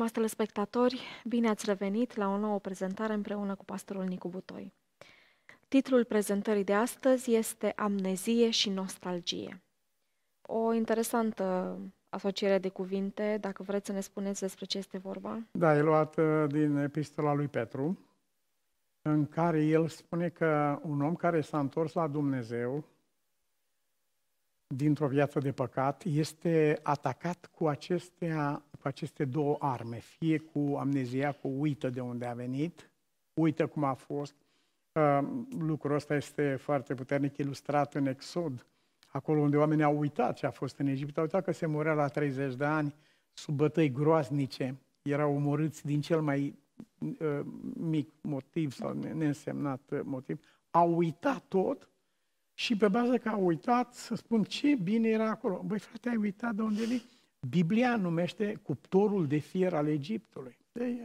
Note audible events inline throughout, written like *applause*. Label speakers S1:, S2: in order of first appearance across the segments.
S1: Stimați telespectatori, bine ați revenit la o nouă prezentare împreună cu pastorul Nicu Butoi. Titlul prezentării de astăzi este Amnezie și nostalgie. O interesantă asociere de cuvinte, dacă vreți să ne spuneți despre ce este vorba.
S2: Da, e luat uh, din epistola lui Petru, în care el spune că un om care s-a întors la Dumnezeu dintr-o viață de păcat este atacat cu, acestea, cu aceste două arme, fie cu amnezia, cu uită de unde a venit, uită cum a fost. Uh, lucrul ăsta este foarte puternic ilustrat în Exod, acolo unde oamenii au uitat ce a fost în Egipt, au uitat că se murea la 30 de ani sub bătăi groaznice, erau omorâți din cel mai uh, mic motiv sau neînsemnat motiv, au uitat tot și pe bază că au uitat să spun ce bine era acolo. Băi frate, ai uitat de unde vii? Biblia numește cuptorul de fier al Egiptului. Deci,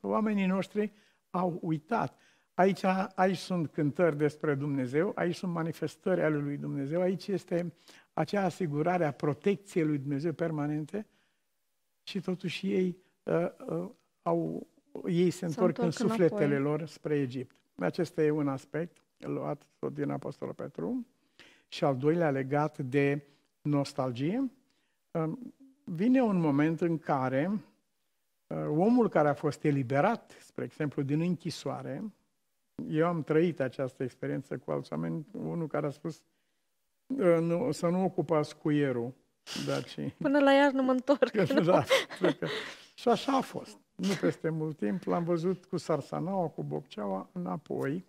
S2: oamenii noștri au uitat. Aici, aici sunt cântări despre Dumnezeu, aici sunt manifestări ale lui Dumnezeu, aici este acea asigurare a protecției lui Dumnezeu permanente și totuși ei, uh, uh, au, ei se întorc în sufletele înapoi. lor spre Egipt. Acesta e un aspect luat tot din Apostolul Petru. Și al doilea legat de nostalgie. Um, vine un moment în care uh, omul care a fost eliberat, spre exemplu, din închisoare, eu am trăit această experiență cu alți oameni, unul care a spus uh, nu, să nu ocupați cuierul. Daci.
S1: Până la iarnă mă întorc. *laughs*
S2: da, Și așa a fost. Nu peste mult timp l-am văzut cu Sarsanaua, cu Bocceaua, înapoi.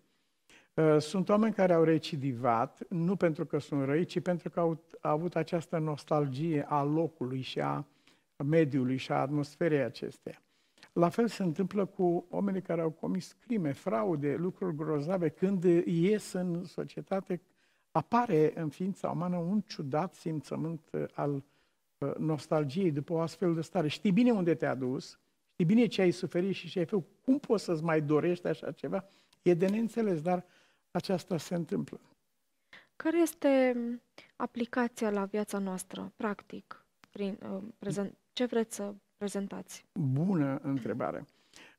S2: Uh, sunt oameni care au recidivat, nu pentru că sunt răi, ci pentru că au, avut această nostalgie a locului și a mediului și a atmosferei acesteia. La fel se întâmplă cu oamenii care au comis crime, fraude, lucruri grozave. Când ies în societate, apare în ființa umană un ciudat simțământ uh, al uh, nostalgiei după o astfel de stare. Știi bine unde te-a dus, știi bine ce ai suferit și ce ai făcut, cum poți să-ți mai dorești așa ceva? E de neînțeles, dar aceasta se întâmplă.
S1: Care este aplicația la viața noastră, practic? Prin, uh, prezent, ce vreți să prezentați?
S2: Bună întrebare.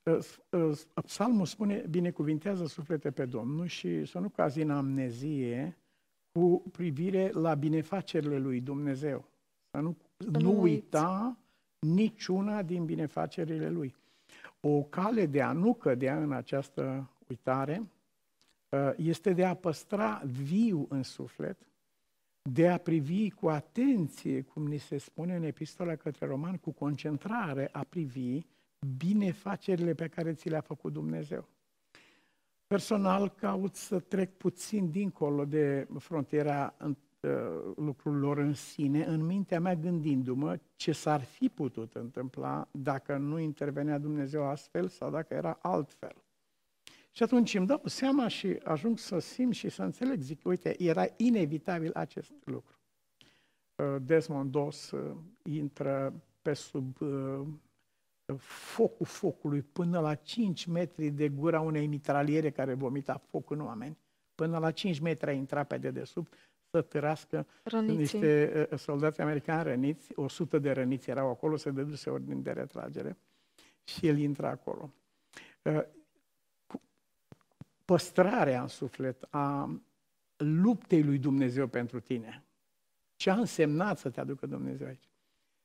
S2: Uh, uh, psalmul spune, binecuvintează suflete pe Domnul și să nu cazi în amnezie cu privire la binefacerile lui Dumnezeu. Să nu, să nu, nu uita niciuna din binefacerile lui. O cale de a nu cădea în această uitare Uh, este de a păstra viu în suflet, de a privi cu atenție, cum ni se spune în epistola către roman, cu concentrare a privi binefacerile pe care ți le-a făcut Dumnezeu. Personal caut să trec puțin dincolo de frontiera uh, lucrurilor în sine, în mintea mea gândindu-mă ce s-ar fi putut întâmpla dacă nu intervenea Dumnezeu astfel sau dacă era altfel. Și atunci îmi dau seama și ajung să simt și să înțeleg, zic, uite, era inevitabil acest lucru. Uh, Desmond Doss uh, intră pe sub uh, focul focului până la 5 metri de gura unei mitraliere care vomita foc în oameni. Până la 5 metri a intrat pe dedesubt să târască Răniții. niște soldați americani răniți, 100 de răniți erau acolo, se dăduse ordine de retragere și el intra acolo păstrarea în suflet a luptei lui Dumnezeu pentru tine. Ce a însemnat să te aducă Dumnezeu aici?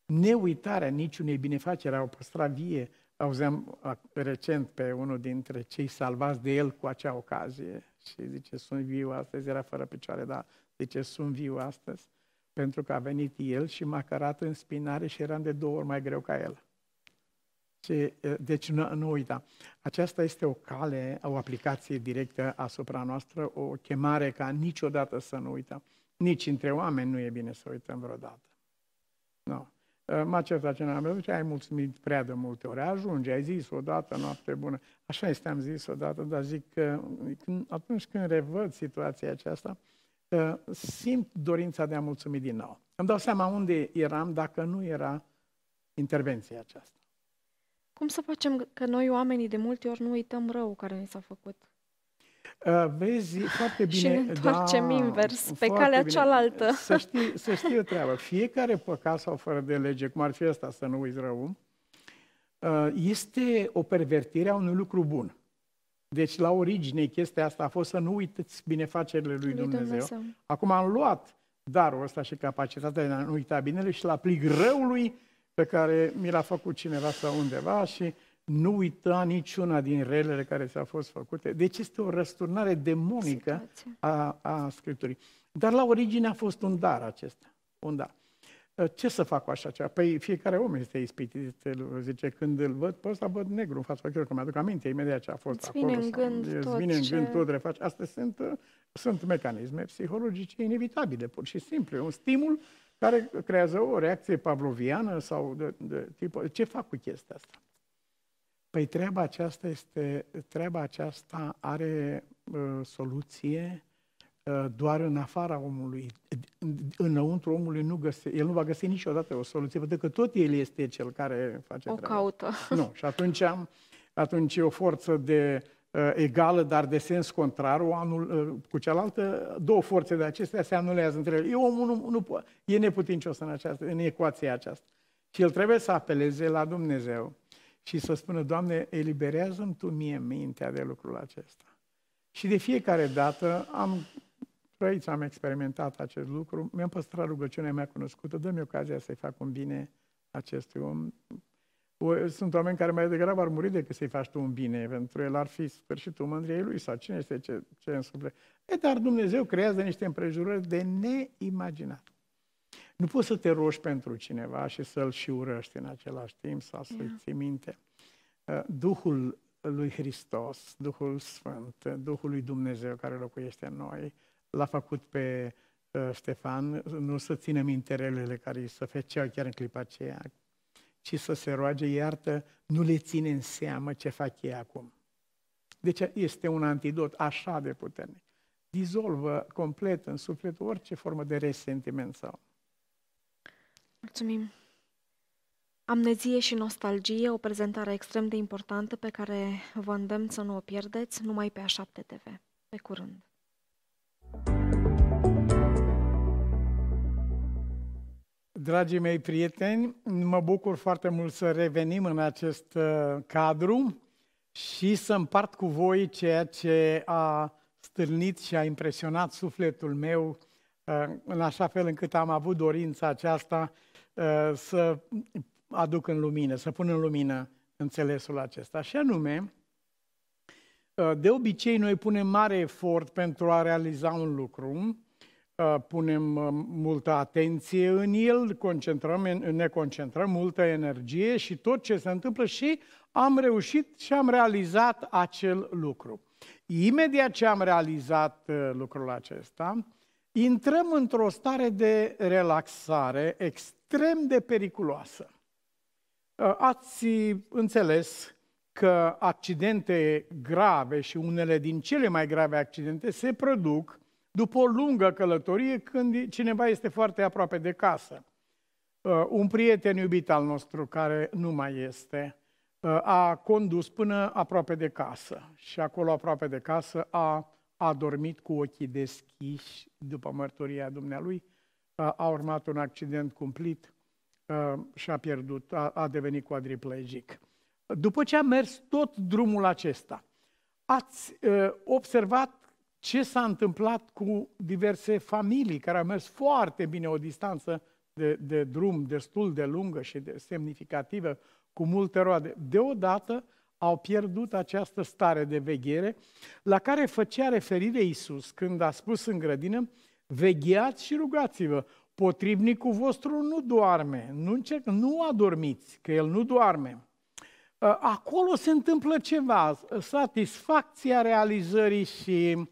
S2: Neuitarea niciunei binefaceri, au păstrat vie. Auzeam recent pe unul dintre cei salvați de el cu acea ocazie și zice, sunt viu astăzi, era fără picioare, dar zice, sunt viu astăzi, pentru că a venit el și m-a cărat în spinare și eram de două ori mai greu ca el. Și, deci nu, nu uita, aceasta este o cale, o aplicație directă asupra noastră, o chemare ca niciodată să nu uităm. Nici între oameni nu e bine să uităm vreodată. Nu. M-a certat ce n-am văzut, ai mulțumit prea de multe ori. Ajunge, ai zis odată, noapte bună. Așa este, am zis odată, dar zic că atunci când revăd situația aceasta, simt dorința de a mulțumi din nou. Îmi dau seama unde eram dacă nu era intervenția aceasta.
S1: Cum să facem că noi oamenii de multe ori nu uităm rău care ni s-a făcut?
S2: Uh, vezi, foarte bine.
S1: și ne întoarcem da, invers, pe calea bine. cealaltă.
S2: Să știi, să știi o treabă. Fiecare păcat sau fără de lege, cum ar fi asta, să nu uiți rău, uh, este o pervertire a unui lucru bun. Deci, la origine, chestia asta a fost să nu uitați binefacerile lui, lui Dumnezeu. Dumnezeu. Acum am luat darul ăsta și capacitatea de a nu uita binele și la aplic răului pe care mi l-a făcut cineva sau undeva și nu uita niciuna din relele care ți-au fost făcute. Deci este o răsturnare demonică a, a Scripturii. Dar la origine a fost un dar acesta. Un dar. Ă, ce să fac cu așa ceva? Păi fiecare om este ispitit, zice, când îl văd, pe ăsta văd negru în fața ochilor, că mi-aduc aminte imediat ce a fost
S1: îți
S2: acolo.
S1: Vine în gând
S2: sau,
S1: tot
S2: vine în
S1: ce...
S2: gând tot refaci. Astea sunt, ă, sunt mecanisme psihologice inevitabile, pur și simplu. un stimul care creează o reacție pavloviană sau de, de tip. Ce fac cu chestia asta? Păi treaba aceasta este, treaba aceasta are uh, soluție uh, doar în afara omului. Înăuntru omului nu găse, el nu va găsi niciodată o soluție, pentru că tot el este cel care face
S1: o
S2: treaba.
S1: caută.
S2: Nu, și atunci, atunci e o forță de uh, egală, dar de sens contrar, o anul, uh, cu cealaltă, două forțe de acestea se anulează între ele. E omul nu, nu e neputincios în, această, în ecuația aceasta. Și el trebuie să apeleze la Dumnezeu și să spună, Doamne, eliberează-mi Tu mie mintea de lucrul acesta. Și de fiecare dată am trăit, am experimentat acest lucru, mi-am păstrat rugăciunea mea cunoscută, dă-mi ocazia să-i fac un bine acestui om. Sunt oameni care mai degrabă ar muri decât să-i faci tu un bine, pentru el ar fi sfârșitul mândriei lui sau cine este ce, ce în suflet. E, dar Dumnezeu creează niște împrejurări de neimaginat. Nu poți să te rogi pentru cineva și să-l și urăști în același timp sau să-i yeah. ții minte. Uh, Duhul lui Hristos, Duhul Sfânt, Duhul lui Dumnezeu care locuiește în noi, l-a făcut pe uh, Ștefan nu să țină minte relele care îi se feceau chiar în clipa aceea, ci să se roage, iartă, nu le ține în seamă ce fac ei acum. Deci este un antidot așa de puternic. Dizolvă complet în suflet orice formă de resentiment sau
S1: Mulțumim! Amnezie și nostalgie, o prezentare extrem de importantă pe care vă îndemn să nu o pierdeți numai pe A7 TV. Pe curând!
S2: Dragii mei prieteni, mă bucur foarte mult să revenim în acest uh, cadru și să împart cu voi ceea ce a stârnit și a impresionat sufletul meu uh, în așa fel încât am avut dorința aceasta Uh, să aduc în lumină, să pun în lumină înțelesul acesta. Și anume, uh, de obicei noi punem mare efort pentru a realiza un lucru, uh, punem multă atenție în el, concentrăm, ne concentrăm multă energie și tot ce se întâmplă și am reușit și am realizat acel lucru. Imediat ce am realizat lucrul acesta, intrăm într-o stare de relaxare extrem de periculoasă. Uh, ați înțeles că accidente grave și unele din cele mai grave accidente se produc după o lungă călătorie când cineva este foarte aproape de casă. Uh, un prieten iubit al nostru care nu mai este uh, a condus până aproape de casă și acolo aproape de casă a a dormit cu ochii deschiși după mărturia dumnealui, a urmat un accident cumplit și a pierdut, a, a devenit quadriplegic. După ce a mers tot drumul acesta, ați observat ce s-a întâmplat cu diverse familii care au mers foarte bine o distanță de, de drum destul de lungă și de semnificativă, cu multe roade. Deodată, au pierdut această stare de veghere la care făcea referire Iisus când a spus în grădină, vegheați și rugați-vă, potrivnicul vostru nu doarme, nu, încerc, nu adormiți, că el nu doarme. Ă, acolo se întâmplă ceva, satisfacția realizării și ă,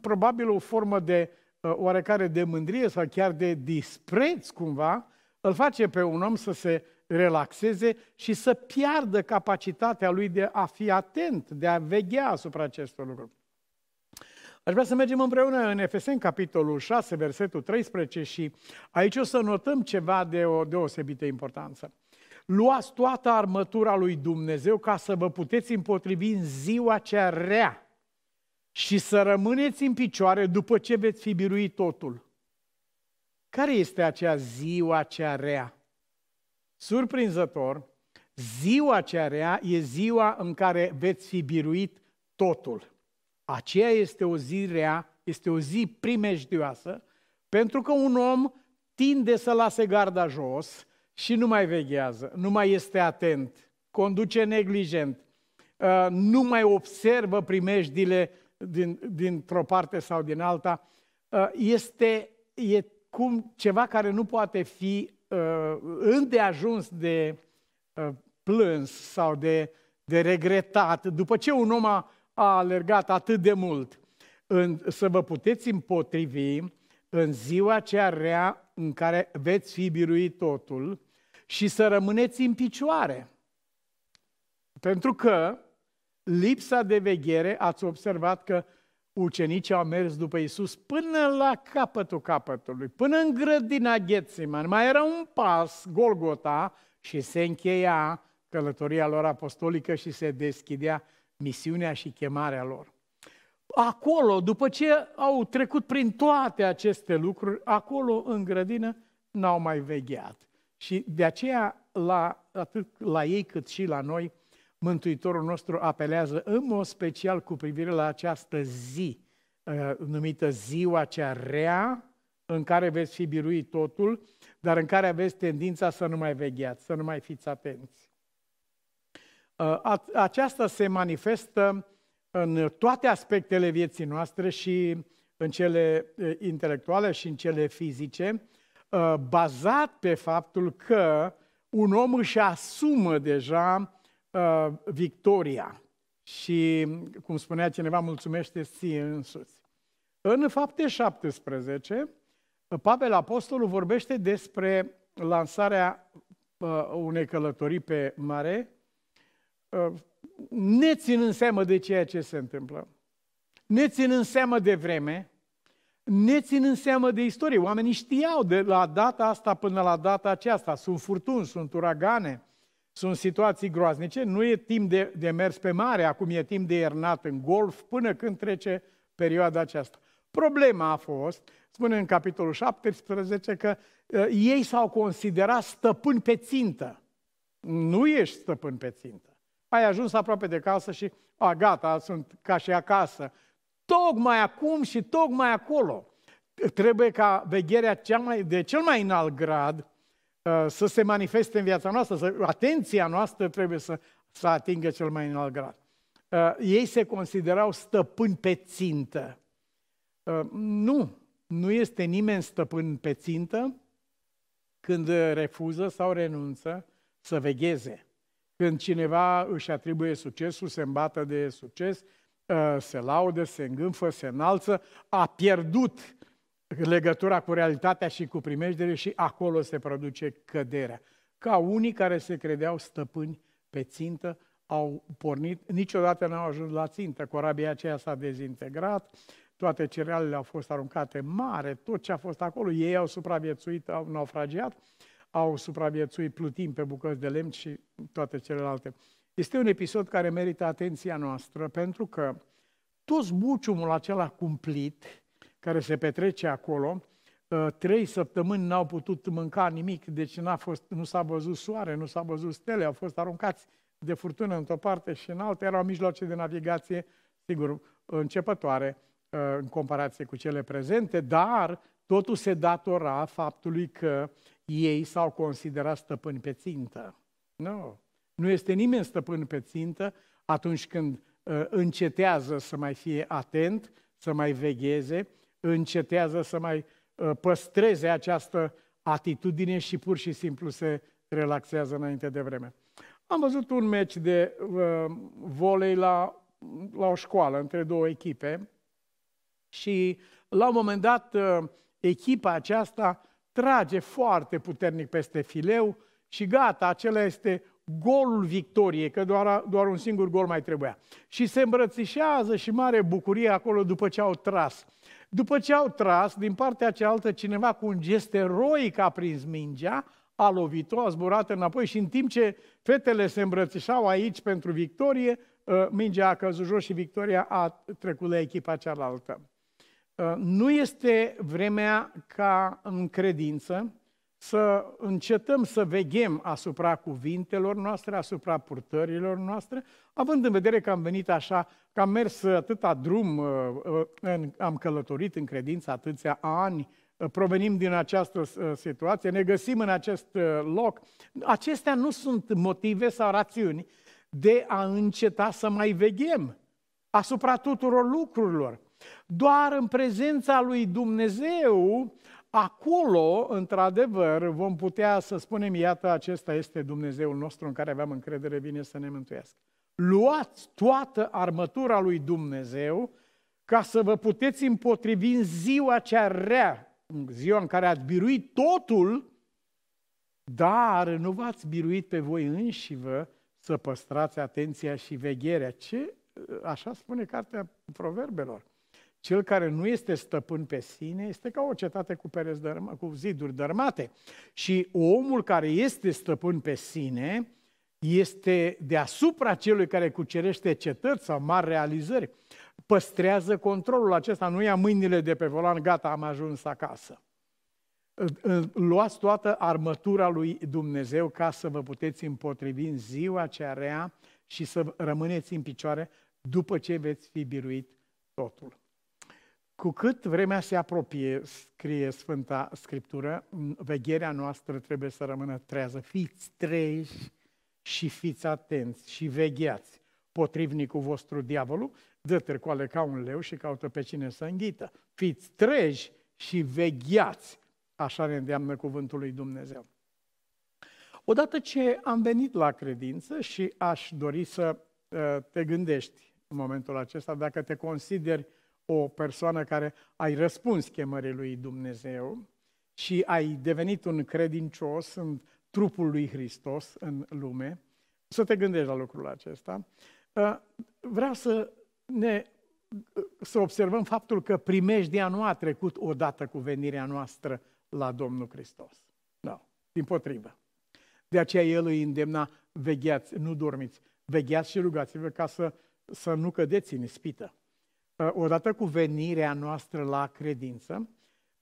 S2: probabil o formă de ă, oarecare de mândrie sau chiar de dispreț cumva, îl face pe un om să se relaxeze și să piardă capacitatea lui de a fi atent, de a veghea asupra acestor lucruri. Aș vrea să mergem împreună în Efeseni, capitolul 6, versetul 13 și aici o să notăm ceva de o deosebită importanță. Luați toată armătura lui Dumnezeu ca să vă puteți împotrivi în ziua cea rea și să rămâneți în picioare după ce veți fi biruit totul. Care este acea ziua cea rea? Surprinzător, ziua cea rea e ziua în care veți fi biruit totul. Aceea este o zi rea, este o zi primejdioasă, pentru că un om tinde să lase garda jos și nu mai veghează, nu mai este atent, conduce neglijent, uh, nu mai observă primejdile din, dintr-o parte sau din alta, uh, este e cum ceva care nu poate fi uh, îndeajuns de plâns sau de, de regretat, după ce un om a, a alergat atât de mult, în, să vă puteți împotrivi în ziua cea rea în care veți fi biruit totul și să rămâneți în picioare. Pentru că lipsa de veghere, ați observat că ucenicii au mers după Isus până la capătul capătului, până în grădina Ghețiman. Mai era un pas, Golgota, și se încheia călătoria lor apostolică și se deschidea misiunea și chemarea lor. Acolo, după ce au trecut prin toate aceste lucruri, acolo în grădină n-au mai vegheat. Și de aceea, la, atât la ei cât și la noi, Mântuitorul nostru apelează în mod special cu privire la această zi, uh, numită ziua cea rea, în care veți fi biruit totul, dar în care aveți tendința să nu mai vegheați, să nu mai fiți atenți. Uh, aceasta se manifestă în toate aspectele vieții noastre și în cele uh, intelectuale și în cele fizice, bazat pe faptul că un om își asumă deja uh, victoria și, cum spunea cineva, mulțumește ție însuți. În fapte 17, Pavel Apostolul vorbește despre lansarea uh, unei călătorii pe mare, uh, ne ținând seamă de ceea ce se întâmplă, ne ținând seamă de vreme, ne ținând seamă de istorie. Oamenii știau de la data asta până la data aceasta. Sunt furtuni, sunt uragane, sunt situații groaznice, nu e timp de, de mers pe mare, acum e timp de iernat în golf, până când trece perioada aceasta. Problema a fost, spune în capitolul 17, că uh, ei s-au considerat stăpâni pe țintă. Nu ești stăpân pe țintă. Ai ajuns aproape de casă și, a, gata, sunt ca și acasă. Tocmai acum și tocmai acolo. Trebuie ca vegherea cea mai, de cel mai înalt grad Uh, să se manifeste în viața noastră, să, atenția noastră trebuie să, să atingă cel mai înalt grad. Uh, ei se considerau stăpâni pe țintă. Uh, nu, nu este nimeni stăpân pe țintă când refuză sau renunță să vegheze. Când cineva își atribuie succesul, se îmbată de succes, se laudă, se îngânfă, se înalță, a pierdut legătura cu realitatea și cu primejdere și acolo se produce căderea. Ca unii care se credeau stăpâni pe țintă, au pornit, niciodată n-au ajuns la țintă. Corabia aceea s-a dezintegrat, toate cerealele au fost aruncate mare, tot ce a fost acolo, ei au supraviețuit, au naufragiat, au supraviețuit plutind pe bucăți de lemn și toate celelalte. Este un episod care merită atenția noastră pentru că toți buciumul acela cumplit, care se petrece acolo. Uh, trei săptămâni n-au putut mânca nimic, deci n-a fost, nu s-a văzut soare, nu s-a văzut stele, au fost aruncați de furtună într-o parte și în alta. Erau mijloace de navigație, sigur, începătoare uh, în comparație cu cele prezente, dar totul se datora faptului că ei s-au considerat stăpâni pe țintă. Nu. Nu este nimeni stăpân pe țintă atunci când uh, încetează să mai fie atent, să mai vegheze încetează să mai uh, păstreze această atitudine și pur și simplu se relaxează înainte de vreme. Am văzut un meci de uh, volei la, la o școală între două echipe și la un moment dat uh, echipa aceasta trage foarte puternic peste fileu și gata, acela este golul victoriei, că doar, doar un singur gol mai trebuia. Și se îmbrățișează și mare bucurie acolo după ce au tras. După ce au tras, din partea cealaltă, cineva cu un gest eroic a prins mingea, a lovit-o, a zburat înapoi și în timp ce fetele se îmbrățișau aici pentru victorie, uh, mingea a căzut jos și victoria a trecut la echipa cealaltă. Uh, nu este vremea ca în credință să încetăm să veghem asupra cuvintelor noastre, asupra purtărilor noastre, având în vedere că am venit așa, că am mers atâta drum, uh, uh, am călătorit în credință atâția ani, uh, provenim din această situație, ne găsim în acest loc. Acestea nu sunt motive sau rațiuni de a înceta să mai veghem asupra tuturor lucrurilor. Doar în prezența lui Dumnezeu Acolo, într-adevăr, vom putea să spunem, iată, acesta este Dumnezeul nostru în care aveam încredere, vine să ne mântuiască. Luați toată armătura lui Dumnezeu ca să vă puteți împotrivi în ziua cea rea, în ziua în care ați biruit totul, dar nu v-ați biruit pe voi înși vă să păstrați atenția și vegherea. Ce? Așa spune cartea proverbelor. Cel care nu este stăpân pe sine este ca o cetate cu, pereți dărma, cu ziduri dărmate. Și omul care este stăpân pe sine este deasupra celui care cucerește cetăți sau mari realizări. Păstrează controlul acesta, nu ia mâinile de pe volan, gata, am ajuns acasă. Luați toată armătura lui Dumnezeu ca să vă puteți împotrivi în ziua cea rea și să rămâneți în picioare după ce veți fi biruit totul. Cu cât vremea se apropie, scrie Sfânta Scriptură, vegherea noastră trebuie să rămână trează. Fiți treji și fiți atenți și vegheați. Potrivnicul vostru, diavolul, dă târcoale ca un leu și caută pe cine să înghită. Fiți treji și vegheați. Așa ne îndeamnă cuvântul lui Dumnezeu. Odată ce am venit la credință și aș dori să uh, te gândești în momentul acesta, dacă te consideri o persoană care ai răspuns chemării lui Dumnezeu și ai devenit un credincios în trupul lui Hristos în lume, să te gândești la lucrul acesta. Uh, vreau să ne să observăm faptul că primejdia nu a trecut odată cu venirea noastră la Domnul Hristos. Nu, din potrivă. De aceea El îi îndemna, vegheați, nu dormiți, vegheați și rugați-vă ca să, să nu cădeți în ispită. Uh, odată cu venirea noastră la credință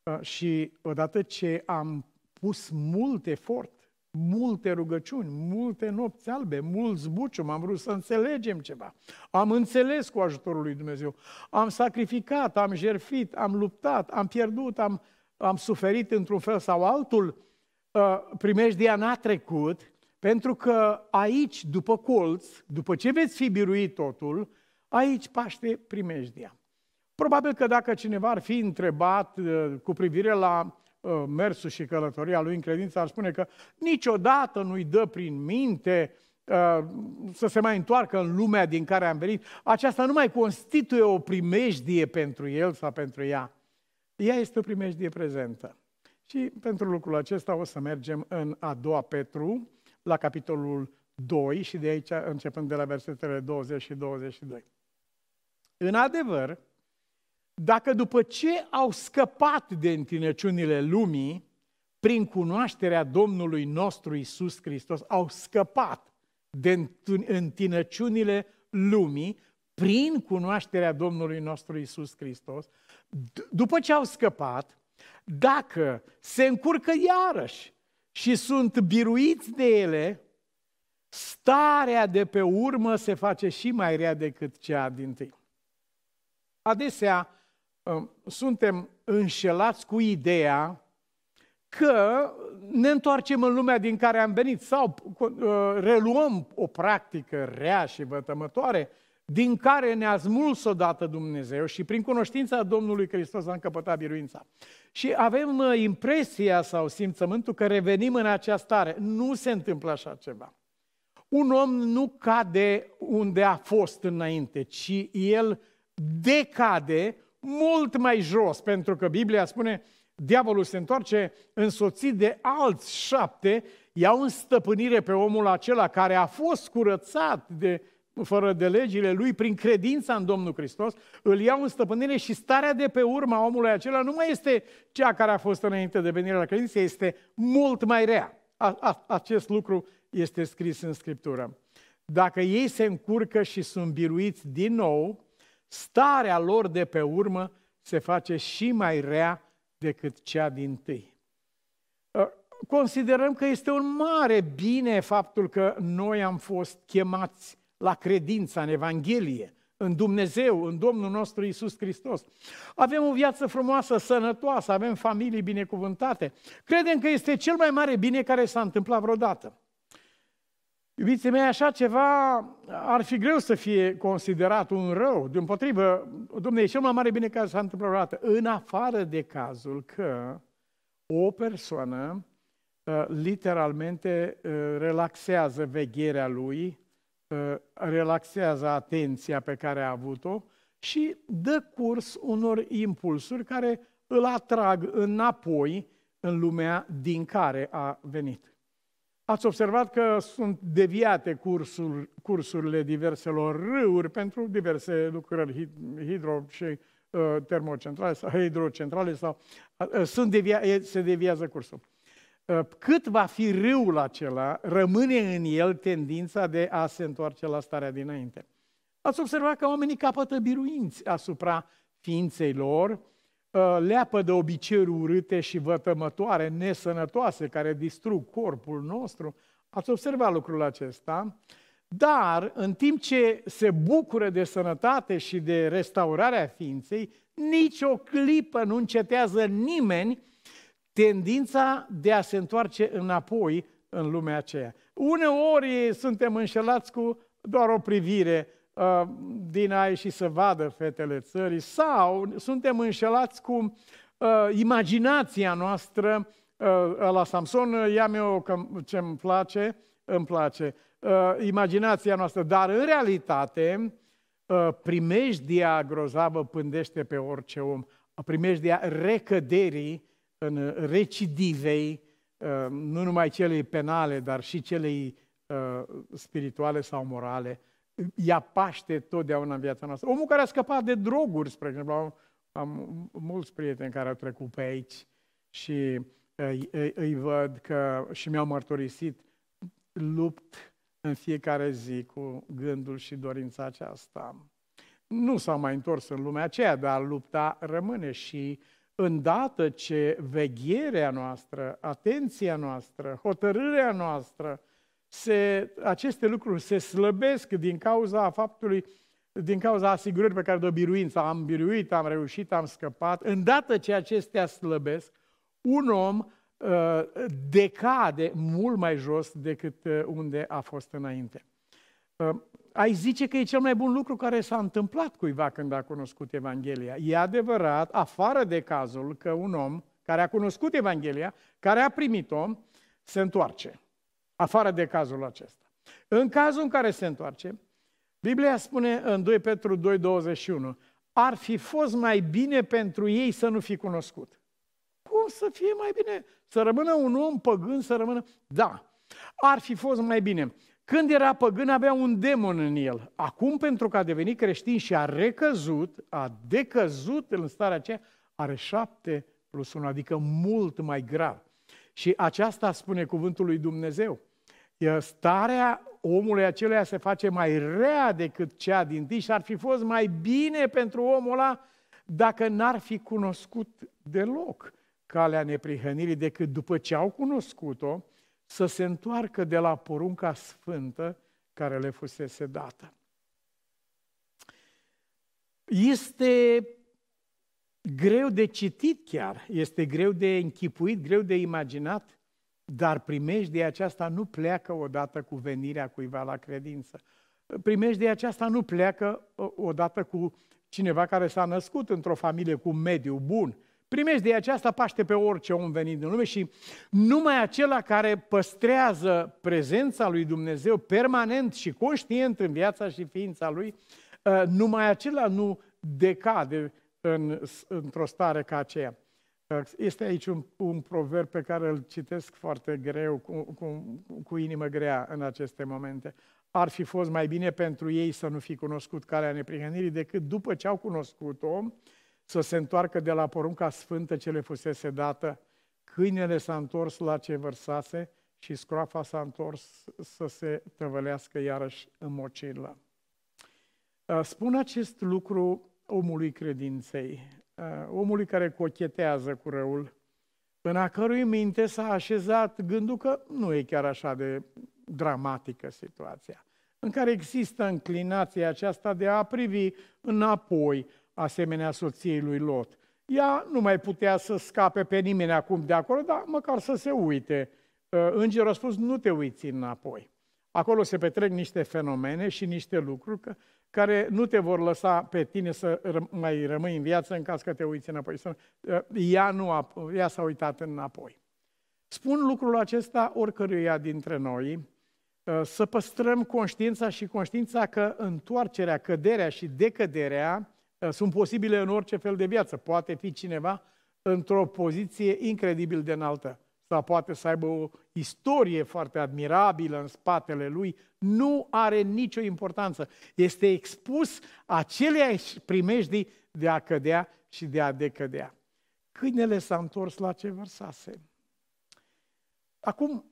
S2: uh, și odată ce am pus mult efort, multe rugăciuni, multe nopți albe, mult zbucium, am vrut să înțelegem ceva. Am înțeles cu ajutorul lui Dumnezeu. Am sacrificat, am jerfit, am luptat, am pierdut, am, am suferit într-un fel sau altul. Uh, primejdia n-a trecut, pentru că aici, după colț, după ce veți fi biruit totul, Aici paște primejdia. Probabil că dacă cineva ar fi întrebat uh, cu privire la uh, mersul și călătoria lui în credință, ar spune că niciodată nu-i dă prin minte uh, să se mai întoarcă în lumea din care am venit. Aceasta nu mai constituie o primejdie pentru el sau pentru ea. Ea este o primejdie prezentă. Și pentru lucrul acesta o să mergem în a doua Petru, la capitolul 2 și de aici începând de la versetele 20 și 22. În adevăr, dacă după ce au scăpat de întinăciunile lumii, prin cunoașterea Domnului nostru Isus Hristos, au scăpat de întinăciunile lumii, prin cunoașterea Domnului nostru Isus Hristos, după ce au scăpat, dacă se încurcă iarăși și sunt biruiți de ele, starea de pe urmă se face și mai rea decât cea din tâi. Adesea um, suntem înșelați cu ideea că ne întoarcem în lumea din care am venit sau uh, reluăm o practică rea și vătămătoare din care ne-a smuls odată Dumnezeu și prin cunoștința Domnului Hristos am căpătat biruința. Și avem uh, impresia sau simțământul că revenim în această stare. Nu se întâmplă așa ceva. Un om nu cade unde a fost înainte, ci el decade mult mai jos, pentru că Biblia spune diavolul se întoarce însoțit de alți șapte, iau în stăpânire pe omul acela care a fost curățat de, fără de legile lui prin credința în Domnul Hristos, îl iau în stăpânire și starea de pe urma omului acela nu mai este cea care a fost înainte de venirea la credință, este mult mai rea. A, a, acest lucru este scris în Scriptură. Dacă ei se încurcă și sunt biruiți din nou, starea lor de pe urmă se face și mai rea decât cea din tâi. Ă, considerăm că este un mare bine faptul că noi am fost chemați la credința în Evanghelie, în Dumnezeu, în Domnul nostru Isus Hristos. Avem o viață frumoasă, sănătoasă, avem familii binecuvântate. Credem că este cel mai mare bine care s-a întâmplat vreodată. Iubiții mei, așa ceva ar fi greu să fie considerat un rău. Din potrivă, Dumnezeu, cel mai mare bine care s-a întâmplat vreodată, în afară de cazul că o persoană uh, literalmente uh, relaxează vegherea lui, uh, relaxează atenția pe care a avut-o și dă curs unor impulsuri care îl atrag înapoi în lumea din care a venit. Ați observat că sunt deviate cursul, cursurile diverselor râuri pentru diverse lucrări hidro și uh, termocentrale sau hidrocentrale sau uh, sunt devia, se deviază cursul. Uh, cât va fi râul acela, rămâne în el tendința de a se întoarce la starea dinainte. Ați observat că oamenii capătă biruinți asupra ființei lor, Uh, leapă de obiceiuri urâte și vătămătoare, nesănătoase, care distrug corpul nostru. Ați observat lucrul acesta? Dar, în timp ce se bucură de sănătate și de restaurarea ființei, nici o clipă nu încetează nimeni tendința de a se întoarce înapoi în lumea aceea. Uneori suntem înșelați cu doar o privire Uh, din a și să vadă fetele țării sau suntem înșelați cu uh, imaginația noastră uh, la Samson, ia-mi eu ce îmi place, îmi place, uh, imaginația noastră, dar în realitate uh, primejdia grozavă pândește pe orice om, primejdia recăderii în recidivei, uh, nu numai celei penale, dar și celei uh, spirituale sau morale, ea paște totdeauna în viața noastră. Omul care a scăpat de droguri, spre exemplu, am, am mulți prieteni care au trecut pe aici și îi, îi, îi văd că și mi-au mărturisit, lupt în fiecare zi cu gândul și dorința aceasta. Nu s-au mai întors în lumea aceea, dar lupta rămâne și îndată ce vegherea noastră, atenția noastră, hotărârea noastră, se, aceste lucruri se slăbesc din cauza faptului, din cauza asigurării pe care de-o biruință. Am biruit, am reușit, am scăpat. Îndată ce acestea slăbesc, un om uh, decade mult mai jos decât uh, unde a fost înainte. Uh, ai zice că e cel mai bun lucru care s-a întâmplat cuiva când a cunoscut Evanghelia. E adevărat, afară de cazul că un om care a cunoscut Evanghelia, care a primit-o, se întoarce afară de cazul acesta. În cazul în care se întoarce, Biblia spune în 2 Petru 2,21, ar fi fost mai bine pentru ei să nu fi cunoscut. Cum să fie mai bine? Să rămână un om păgân, să rămână... Da, ar fi fost mai bine. Când era păgân, avea un demon în el. Acum, pentru că a devenit creștin și a recăzut, a decăzut în starea aceea, are șapte plus unu, adică mult mai grav. Și aceasta spune cuvântul lui Dumnezeu. Starea omului acelea se face mai rea decât cea din tâi și ar fi fost mai bine pentru omul ăla dacă n-ar fi cunoscut deloc calea neprihănirii decât după ce au cunoscut-o să se întoarcă de la porunca sfântă care le fusese dată. Este greu de citit chiar, este greu de închipuit, greu de imaginat, dar primejdia aceasta nu pleacă odată cu venirea cuiva la credință. Primejdia aceasta nu pleacă odată cu cineva care s-a născut într-o familie cu un mediu bun. Primejdia aceasta paște pe orice om venit în lume și numai acela care păstrează prezența lui Dumnezeu permanent și conștient în viața și ființa lui, ă, numai acela nu decade în, într-o stare ca aceea. Este aici un, un proverb pe care îl citesc foarte greu, cu, cu, cu inimă grea în aceste momente. Ar fi fost mai bine pentru ei să nu fi cunoscut calea neprihănirii decât după ce au cunoscut-o să se întoarcă de la porunca sfântă ce le fusese dată. Câinele s-a întors la ce vărsase și scroafa s-a întors să se tăvălească iarăși în mocilă. Spun acest lucru omului credinței, omului care cochetează cu răul, în a cărui minte s-a așezat gândul că nu e chiar așa de dramatică situația, în care există înclinația aceasta de a privi înapoi asemenea soției lui Lot. Ea nu mai putea să scape pe nimeni acum de acolo, dar măcar să se uite. Uh, îngerul a spus, nu te uiți înapoi. Acolo se petrec niște fenomene și niște lucruri care nu te vor lăsa pe tine să mai rămâi în viață în caz că te uiți înapoi. Uh, ea, nu a, ea s-a uitat înapoi. Spun lucrul acesta oricăruia dintre noi, uh, să păstrăm conștiința și conștiința că întoarcerea, căderea și decăderea uh, sunt posibile în orice fel de viață. Poate fi cineva într-o poziție incredibil de înaltă sau poate să aibă o istorie foarte admirabilă în spatele lui, nu are nicio importanță. Este expus aceleași primejdii de a cădea și de a decădea. Câinele s-a întors la ce vărsase. Acum,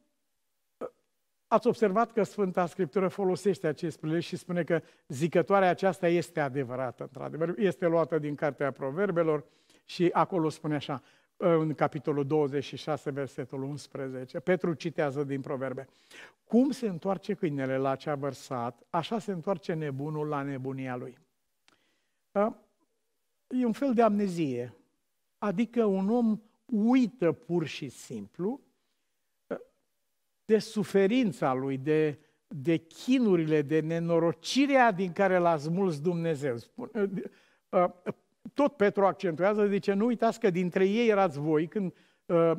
S2: ați observat că Sfânta Scriptură folosește acest prilej și spune că zicătoarea aceasta este adevărată, într-adevăr, este luată din Cartea Proverbelor și acolo spune așa, în capitolul 26, versetul 11. Petru citează din proverbe. Cum se întoarce câinele la ce a vărsat, așa se întoarce nebunul la nebunia lui. E un fel de amnezie. Adică un om uită pur și simplu de suferința lui, de, de chinurile, de nenorocirea din care l-a smuls Dumnezeu tot Petru accentuează, zice, nu uitați că dintre ei erați voi când uh,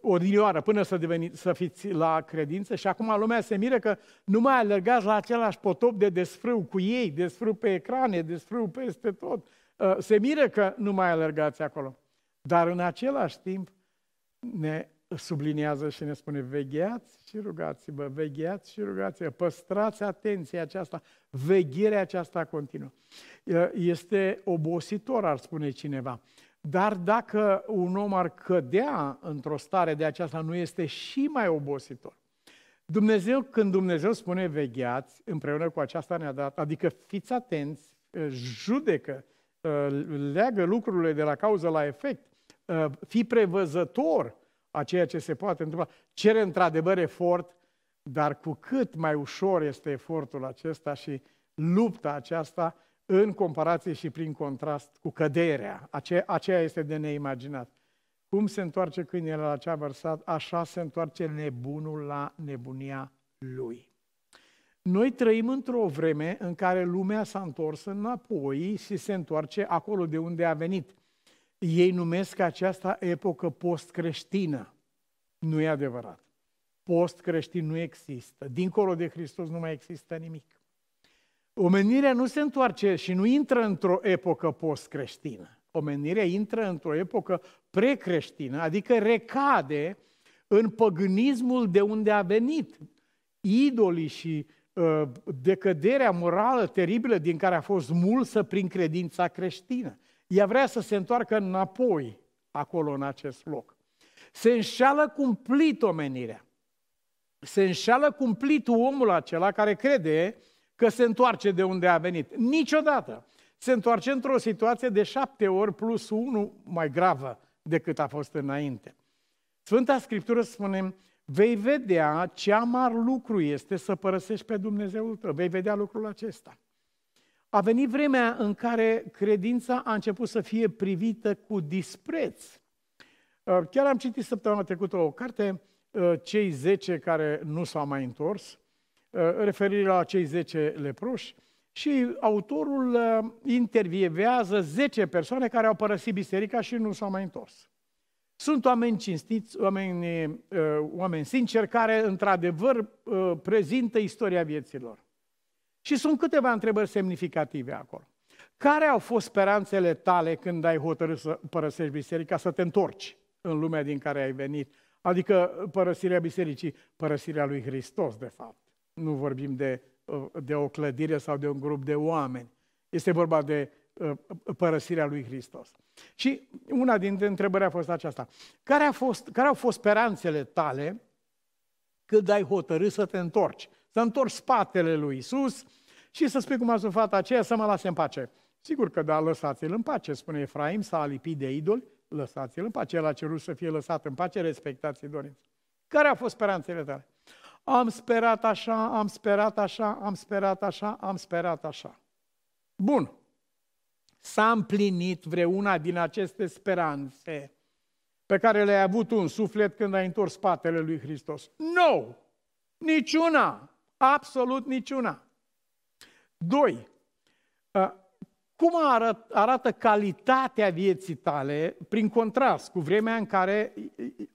S2: odinioară până să, deveni, să fiți la credință și acum lumea se miră că nu mai alergați la același potop de desfrâu cu ei, desfrâu pe ecrane, desfrâu peste tot. Uh, se miră că nu mai alergați acolo. Dar în același timp ne subliniază și ne spune vegheați și rugați-vă, vegheați și rugați-vă, păstrați atenția aceasta, vegherea aceasta continuă. Este obositor, ar spune cineva. Dar dacă un om ar cădea într-o stare de aceasta, nu este și mai obositor. Dumnezeu, când Dumnezeu spune vegheați, împreună cu aceasta ne-a dat, adică fiți atenți, judecă, leagă lucrurile de la cauză la efect, fi prevăzător, a ceea ce se poate întâmpla. Cere într-adevăr efort, dar cu cât mai ușor este efortul acesta și lupta aceasta în comparație și prin contrast cu căderea. Ace- aceea este de neimaginat. Cum se întoarce câinele la cea vărsat, așa se întoarce nebunul la nebunia lui. Noi trăim într-o vreme în care lumea s-a întors înapoi și se întoarce acolo de unde a venit. Ei numesc aceasta epocă post-creștină. Nu e adevărat. Post-creștin nu există. Dincolo de Hristos nu mai există nimic. Omenirea nu se întoarce și nu intră într-o epocă post-creștină. Omenirea intră într-o epocă precreștină, adică recade în păgânismul de unde a venit. Idolii și uh, decăderea morală teribilă din care a fost mulsă prin credința creștină. Ea vrea să se întoarcă înapoi acolo, în acest loc. Se înșală cumplit omenirea. Se înșală cumplit omul acela care crede că se întoarce de unde a venit. Niciodată. Se întoarce într-o situație de șapte ori plus unu mai gravă decât a fost înainte. Sfânta Scriptură spune, vei vedea ce amar lucru este să părăsești pe Dumnezeul tău. Vei vedea lucrul acesta. A venit vremea în care credința a început să fie privită cu dispreț. Uh, chiar am citit săptămâna trecută o carte, uh, Cei 10 care nu s-au mai întors, uh, referire la cei 10 leproși, și autorul intervievează 10 persoane care au părăsit biserica și nu s-au mai întors. Sunt oameni cinstiți, oameni, oameni sinceri, care într-adevăr prezintă istoria vieților. Și sunt câteva întrebări semnificative acolo. Care au fost speranțele tale când ai hotărât să părăsești biserica, să te întorci în lumea din care ai venit? Adică părăsirea bisericii, părăsirea lui Hristos, de fapt. Nu vorbim de, de o clădire sau de un grup de oameni. Este vorba de uh, părăsirea lui Hristos. Și una dintre întrebări a fost aceasta. Care, a fost, care au fost speranțele tale când ai hotărât să te întorci? Să întorci spatele lui Isus și să spui cum a spus fata aceea să mă lase în pace. Sigur că da, lăsați-l în pace, spune Efraim, s-a alipit de idoli, lăsați-l în pace. El a cerut să fie lăsat în pace, respectați dorința. Care au fost speranțele tale? Am sperat așa, am sperat așa, am sperat așa, am sperat așa. Bun. S-a împlinit vreuna din aceste speranțe pe care le-ai avut un suflet când ai întors spatele lui Hristos? Nu! No! Niciuna! Absolut niciuna! Doi, cum arăt, arată calitatea vieții tale prin contrast cu vremea în care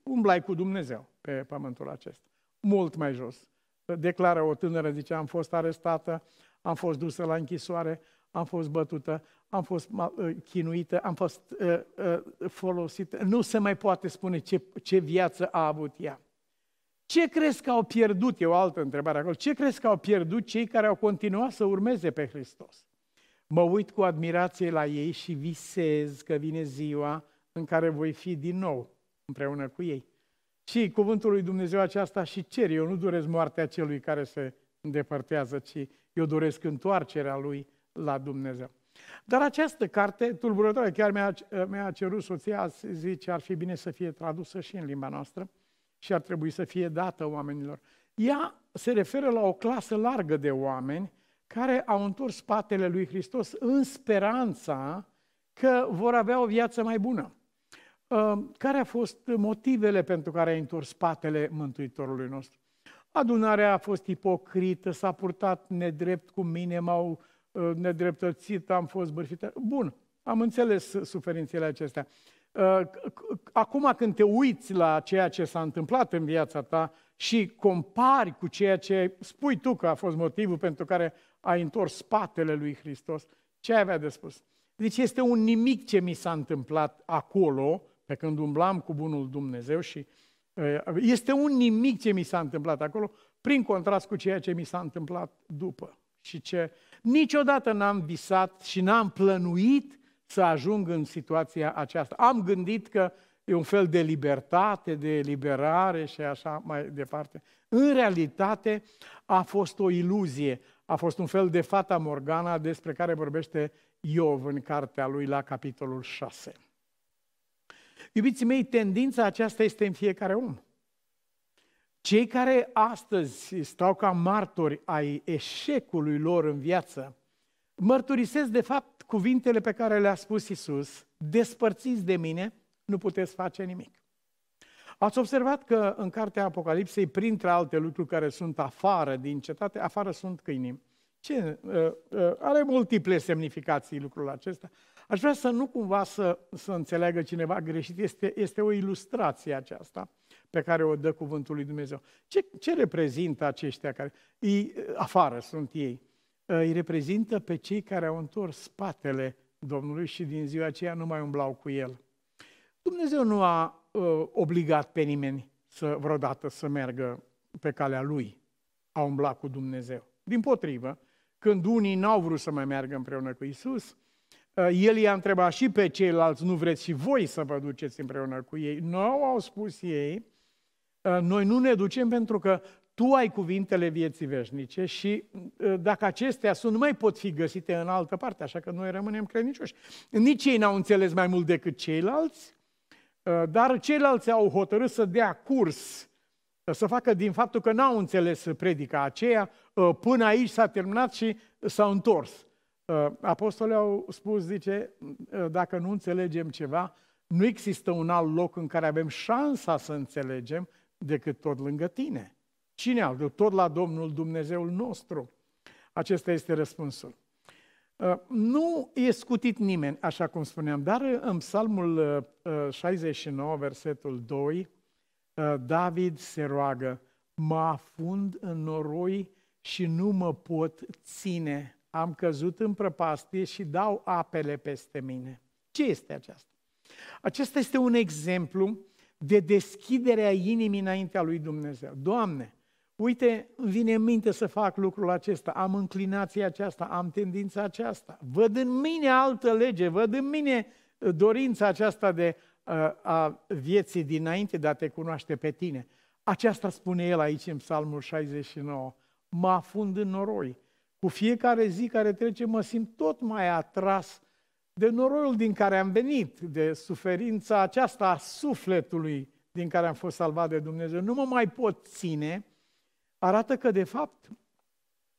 S2: umblai cu Dumnezeu pe pământul acesta? Mult mai jos. Declară o tânără, zice, am fost arestată, am fost dusă la închisoare, am fost bătută, am fost uh, chinuită, am fost uh, uh, folosită. Nu se mai poate spune ce, ce viață a avut ea. Ce crezi că au pierdut? E o altă întrebare acolo. Ce crezi că au pierdut cei care au continuat să urmeze pe Hristos? Mă uit cu admirație la ei și visez că vine ziua în care voi fi din nou împreună cu ei. Și cuvântul lui Dumnezeu aceasta și cer. Eu nu doresc moartea celui care se îndepărtează, ci eu doresc întoarcerea lui la Dumnezeu. Dar această carte tulburătoare, chiar mi-a, mi-a cerut soția, zice, ar fi bine să fie tradusă și în limba noastră și ar trebui să fie dată oamenilor. Ea se referă la o clasă largă de oameni care au întors spatele lui Hristos în speranța că vor avea o viață mai bună. Uh, care au fost motivele pentru care ai întors spatele Mântuitorului nostru? Adunarea a fost ipocrită, s-a purtat nedrept cu mine, m-au uh, nedreptățit, am fost bărfită. Bun, am înțeles suferințele acestea. Uh, acum când te uiți la ceea ce s-a întâmplat în viața ta și compari cu ceea ce spui tu că a fost motivul pentru care ai întors spatele lui Hristos, ce ai avea de spus? Deci este un nimic ce mi s-a întâmplat acolo, pe când umblam cu bunul Dumnezeu și uh, este un nimic ce mi s-a întâmplat acolo, prin contrast cu ceea ce mi s-a întâmplat după. Și ce niciodată n-am visat și n-am plănuit să ajung în situația aceasta. Am gândit că e un fel de libertate, de eliberare și așa mai departe. În realitate a fost o iluzie, a fost un fel de fata Morgana despre care vorbește Iov în cartea lui la capitolul 6. Iubiții mei, tendința aceasta este în fiecare om. Cei care astăzi stau ca martori ai eșecului lor în viață, mărturisesc de fapt cuvintele pe care le-a spus Isus, despărțiți de mine, nu puteți face nimic. Ați observat că în cartea Apocalipsei, printre alte lucruri care sunt afară din cetate, afară sunt câinii. Ce? Uh, uh, are multiple semnificații lucrul acesta. Aș vrea să nu cumva să, să înțeleagă cineva greșit. Este, este o ilustrație aceasta pe care o dă cuvântul lui Dumnezeu. Ce, ce reprezintă aceștia care... Îi, afară sunt ei. Îi reprezintă pe cei care au întors spatele Domnului și din ziua aceea nu mai umblau cu El. Dumnezeu nu a uh, obligat pe nimeni să vreodată să meargă pe calea Lui, a umbla cu Dumnezeu. Din potrivă, când unii n-au vrut să mai meargă împreună cu Isus, uh, el i-a întrebat și pe ceilalți, nu vreți și voi să vă duceți împreună cu ei? Nu au spus ei, uh, noi nu ne ducem pentru că tu ai cuvintele vieții veșnice și uh, dacă acestea sunt, nu mai pot fi găsite în altă parte, așa că noi rămânem credincioși. Nici ei n-au înțeles mai mult decât ceilalți, dar ceilalți au hotărât să dea curs, să facă din faptul că n-au înțeles predica aceea, până aici s-a terminat și s-au întors. Apostolii au spus, zice, dacă nu înțelegem ceva, nu există un alt loc în care avem șansa să înțelegem decât tot lângă tine. Cine altul? Tot la Domnul Dumnezeul nostru. Acesta este răspunsul. Uh, nu e scutit nimeni, așa cum spuneam, dar în Psalmul 69, uh, versetul 2, uh, David se roagă, mă afund în noroi și nu mă pot ține. Am căzut în prăpastie și dau apele peste mine. Ce este aceasta? Acesta este un exemplu de deschidere a inimii înaintea lui Dumnezeu. Doamne, uite, îmi vine în minte să fac lucrul acesta, am înclinația aceasta, am tendința aceasta, văd în mine altă lege, văd în mine uh, dorința aceasta de uh, a vieții dinainte de a te cunoaște pe tine. Aceasta spune el aici în Psalmul 69 mă afund în noroi. Cu fiecare zi care trece mă simt tot mai atras de noroiul din care am venit, de suferința aceasta a sufletului din care am fost salvat de Dumnezeu, nu mă mai pot ține, arată că, de fapt,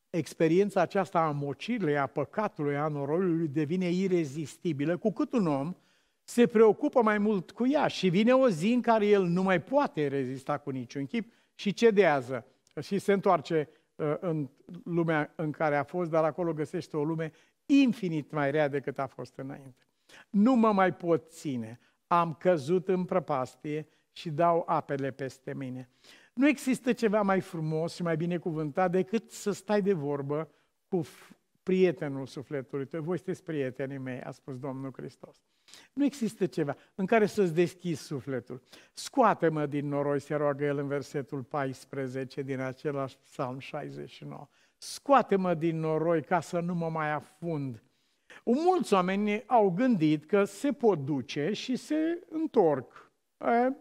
S2: experiența aceasta a mocirilei, a păcatului, a noroiului devine irezistibilă, cu cât un om se preocupă mai mult cu ea și vine o zi în care el nu mai poate rezista cu niciun chip și cedează și se întoarce uh, în lumea în care a fost, dar acolo găsește o lume infinit mai rea decât a fost înainte. Nu mă mai pot ține, am căzut în prăpastie și dau apele peste mine. Nu există ceva mai frumos și mai binecuvântat decât să stai de vorbă cu prietenul sufletului tău. Voi sunteți prietenii mei, a spus Domnul Hristos. Nu există ceva în care să-ți deschizi sufletul. Scoate-mă din noroi, se roagă el în versetul 14 din același psalm 69. Scoate-mă din noroi ca să nu mă mai afund. Mulți oameni au gândit că se pot duce și se întorc.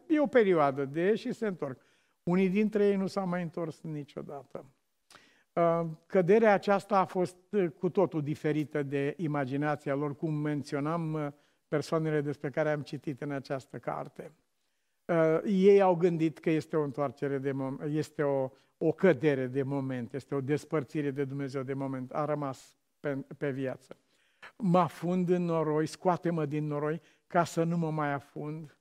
S2: E o perioadă de și se întorc. Unii dintre ei nu s-au mai întors niciodată. Căderea aceasta a fost cu totul diferită de imaginația lor, cum menționam persoanele despre care am citit în această carte. Uh, ei au gândit că este o întoarcere de moment, este o, o cădere de moment, este o despărțire de Dumnezeu de moment, a rămas pe, pe viață. Mă afund în noroi, scoate-mă din noroi ca să nu mă mai afund,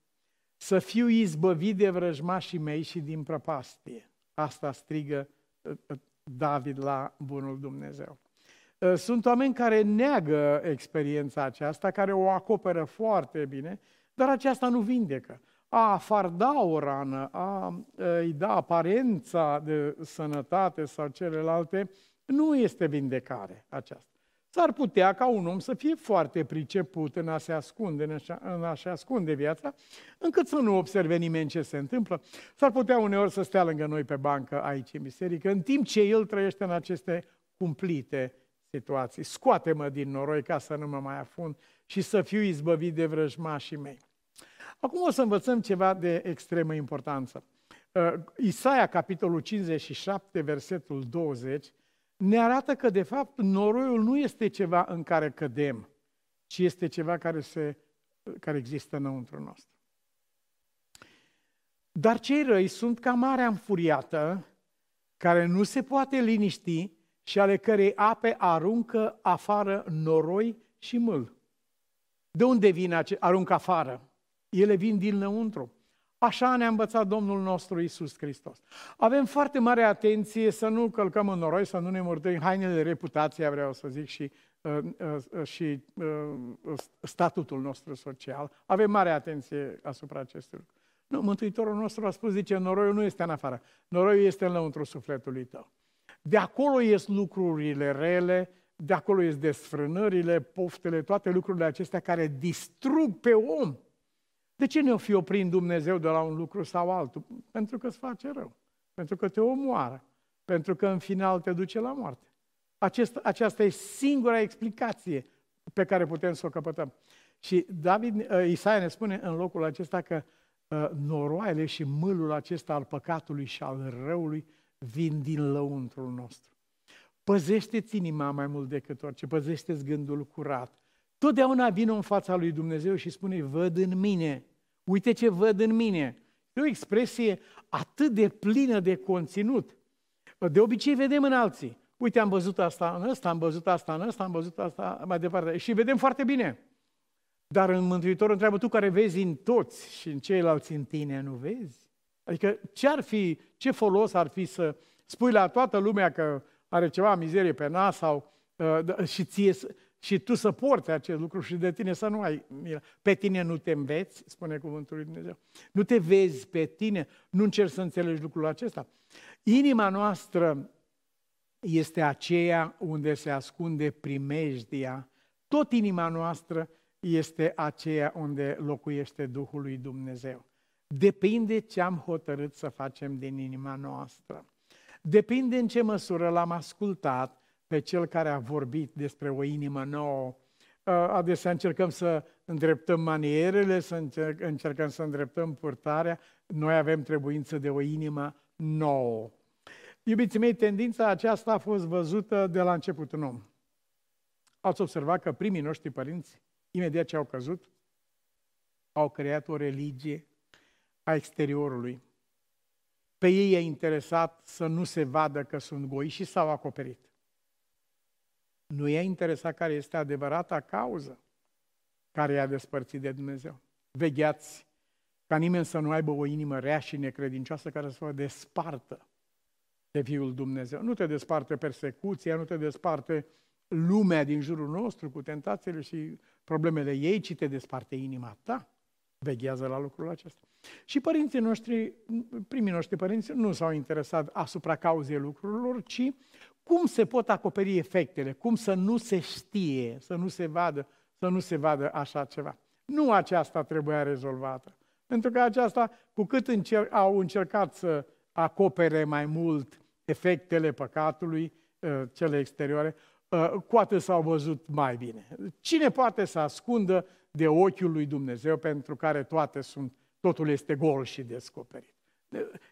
S2: să fiu izbăvit de vrăjmașii mei și din prăpastie. Asta strigă uh, uh, David la bunul Dumnezeu. Ă, sunt oameni care neagă experiența aceasta, care o acoperă foarte bine, dar aceasta nu vindecă. A farda o rană, a îi da aparența de sănătate sau celelalte, nu este vindecare aceasta. S-ar putea ca un om să fie foarte priceput în a se ascunde, în a, în a se ascunde viața, încât să nu observe nimeni ce se întâmplă. S-ar putea uneori să stea lângă noi pe bancă aici în biserică, în timp ce el trăiește în aceste cumplite situații. Scoate-mă din noroi ca să nu mă mai afund și să fiu izbăvit de vrăjmașii mei. Acum o să învățăm ceva de extremă importanță. Uh, Isaia, capitolul 57, versetul 20, ne arată că, de fapt, noroiul nu este ceva în care cădem, ci este ceva care, se, care există înăuntru nostru. Dar cei răi sunt ca marea înfuriată, care nu se poate liniști și ale cărei ape aruncă afară noroi și mâl. De unde vin ace- aruncă afară? Ele vin din lăuntru. Așa ne-a învățat Domnul nostru Isus Hristos. Avem foarte mare atenție să nu călcăm în noroi, să nu ne murdărim hainele de reputație, vreau să zic, și, uh, uh, și uh, statutul nostru social. Avem mare atenție asupra acestui lucru. Nu, Mântuitorul nostru a spus, zice, noroiul nu este în afară, noroiul este în lăuntru sufletului tău. De acolo ies lucrurile rele, de acolo ies desfrânările, poftele, toate lucrurile acestea care distrug pe om. De ce ne-o fi oprit Dumnezeu de la un lucru sau altul? Pentru că îți face rău, pentru că te omoară, pentru că în final te duce la moarte. Acest, aceasta e singura explicație pe care putem să o căpătăm. Și David, uh, Isaia ne spune în locul acesta că uh, noroaiele și mâlul acesta al păcatului și al răului vin din lăuntrul nostru. Păzește-ți inima mai mult decât orice, păzește-ți gândul curat. Totdeauna vine în fața lui Dumnezeu și spune, văd în mine, uite ce văd în mine. E o expresie atât de plină de conținut. De obicei vedem în alții. Uite, am văzut asta în ăsta, am văzut asta în ăsta, am văzut asta mai departe. Și vedem foarte bine. Dar în Mântuitor întreabă, tu care vezi în toți și în ceilalți în tine, nu vezi? Adică ce ar fi, ce folos ar fi să spui la toată lumea că are ceva mizerie pe nas sau uh, și, ție, și tu să porți acest lucru și de tine să nu ai milă. Pe tine nu te înveți, spune cuvântul lui Dumnezeu. Nu te vezi pe tine, nu încerci să înțelegi lucrul acesta. Inima noastră este aceea unde se ascunde primejdia. Tot inima noastră este aceea unde locuiește Duhul lui Dumnezeu. Depinde ce am hotărât să facem din inima noastră. Depinde în ce măsură l-am ascultat pe cel care a vorbit despre o inimă nouă. Adesea încercăm să îndreptăm manierele, să încercăm să îndreptăm purtarea. Noi avem trebuință de o inimă nouă. Iubiții mei, tendința aceasta a fost văzută de la început în om. Ați observat că primii noștri părinți imediat ce au căzut, au creat o religie a exteriorului. Pe ei e interesat să nu se vadă că sunt goi și s-au acoperit. Nu i-a interesat care este adevărata cauză care i-a despărțit de Dumnezeu. Vegheați ca nimeni să nu aibă o inimă rea și necredincioasă care să vă despartă de Fiul Dumnezeu. Nu te desparte persecuția, nu te desparte lumea din jurul nostru cu tentațiile și problemele ei, ci te desparte inima ta. Veghează la lucrul acesta. Și părinții noștri, primii noștri părinți, nu s-au interesat asupra cauzei lucrurilor, ci cum se pot acoperi efectele, cum să nu se știe, să nu se vadă, să nu se vadă așa ceva. Nu aceasta trebuia rezolvată. Pentru că aceasta, cu cât încer- au încercat să acopere mai mult efectele păcatului, uh, cele exterioare, uh, cu atât s-au văzut mai bine. Cine poate să ascundă de ochiul lui Dumnezeu pentru care toate sunt, totul este gol și descoperit?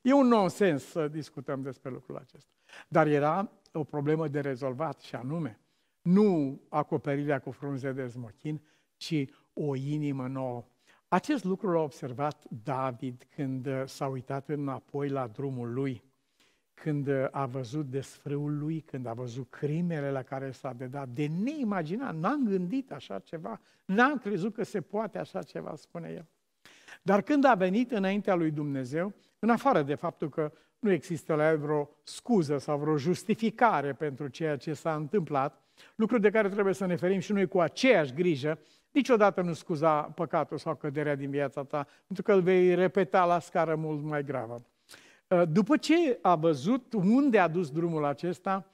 S2: E un nonsens să discutăm despre lucrul acesta. Dar era o problemă de rezolvat și anume, nu acoperirea cu frunze de smochin, ci o inimă nouă. Acest lucru l-a observat David când s-a uitat înapoi la drumul lui, când a văzut desfrâul lui, când a văzut crimele la care s-a dedat, de neimaginat, n-am gândit așa ceva, n-am crezut că se poate așa ceva, spune el. Dar când a venit înaintea lui Dumnezeu, în afară de faptul că nu există la el vreo scuză sau vreo justificare pentru ceea ce s-a întâmplat, lucru de care trebuie să ne ferim și noi cu aceeași grijă, niciodată nu scuza păcatul sau căderea din viața ta, pentru că îl vei repeta la scară mult mai gravă. Uh, după ce a văzut unde a dus drumul acesta,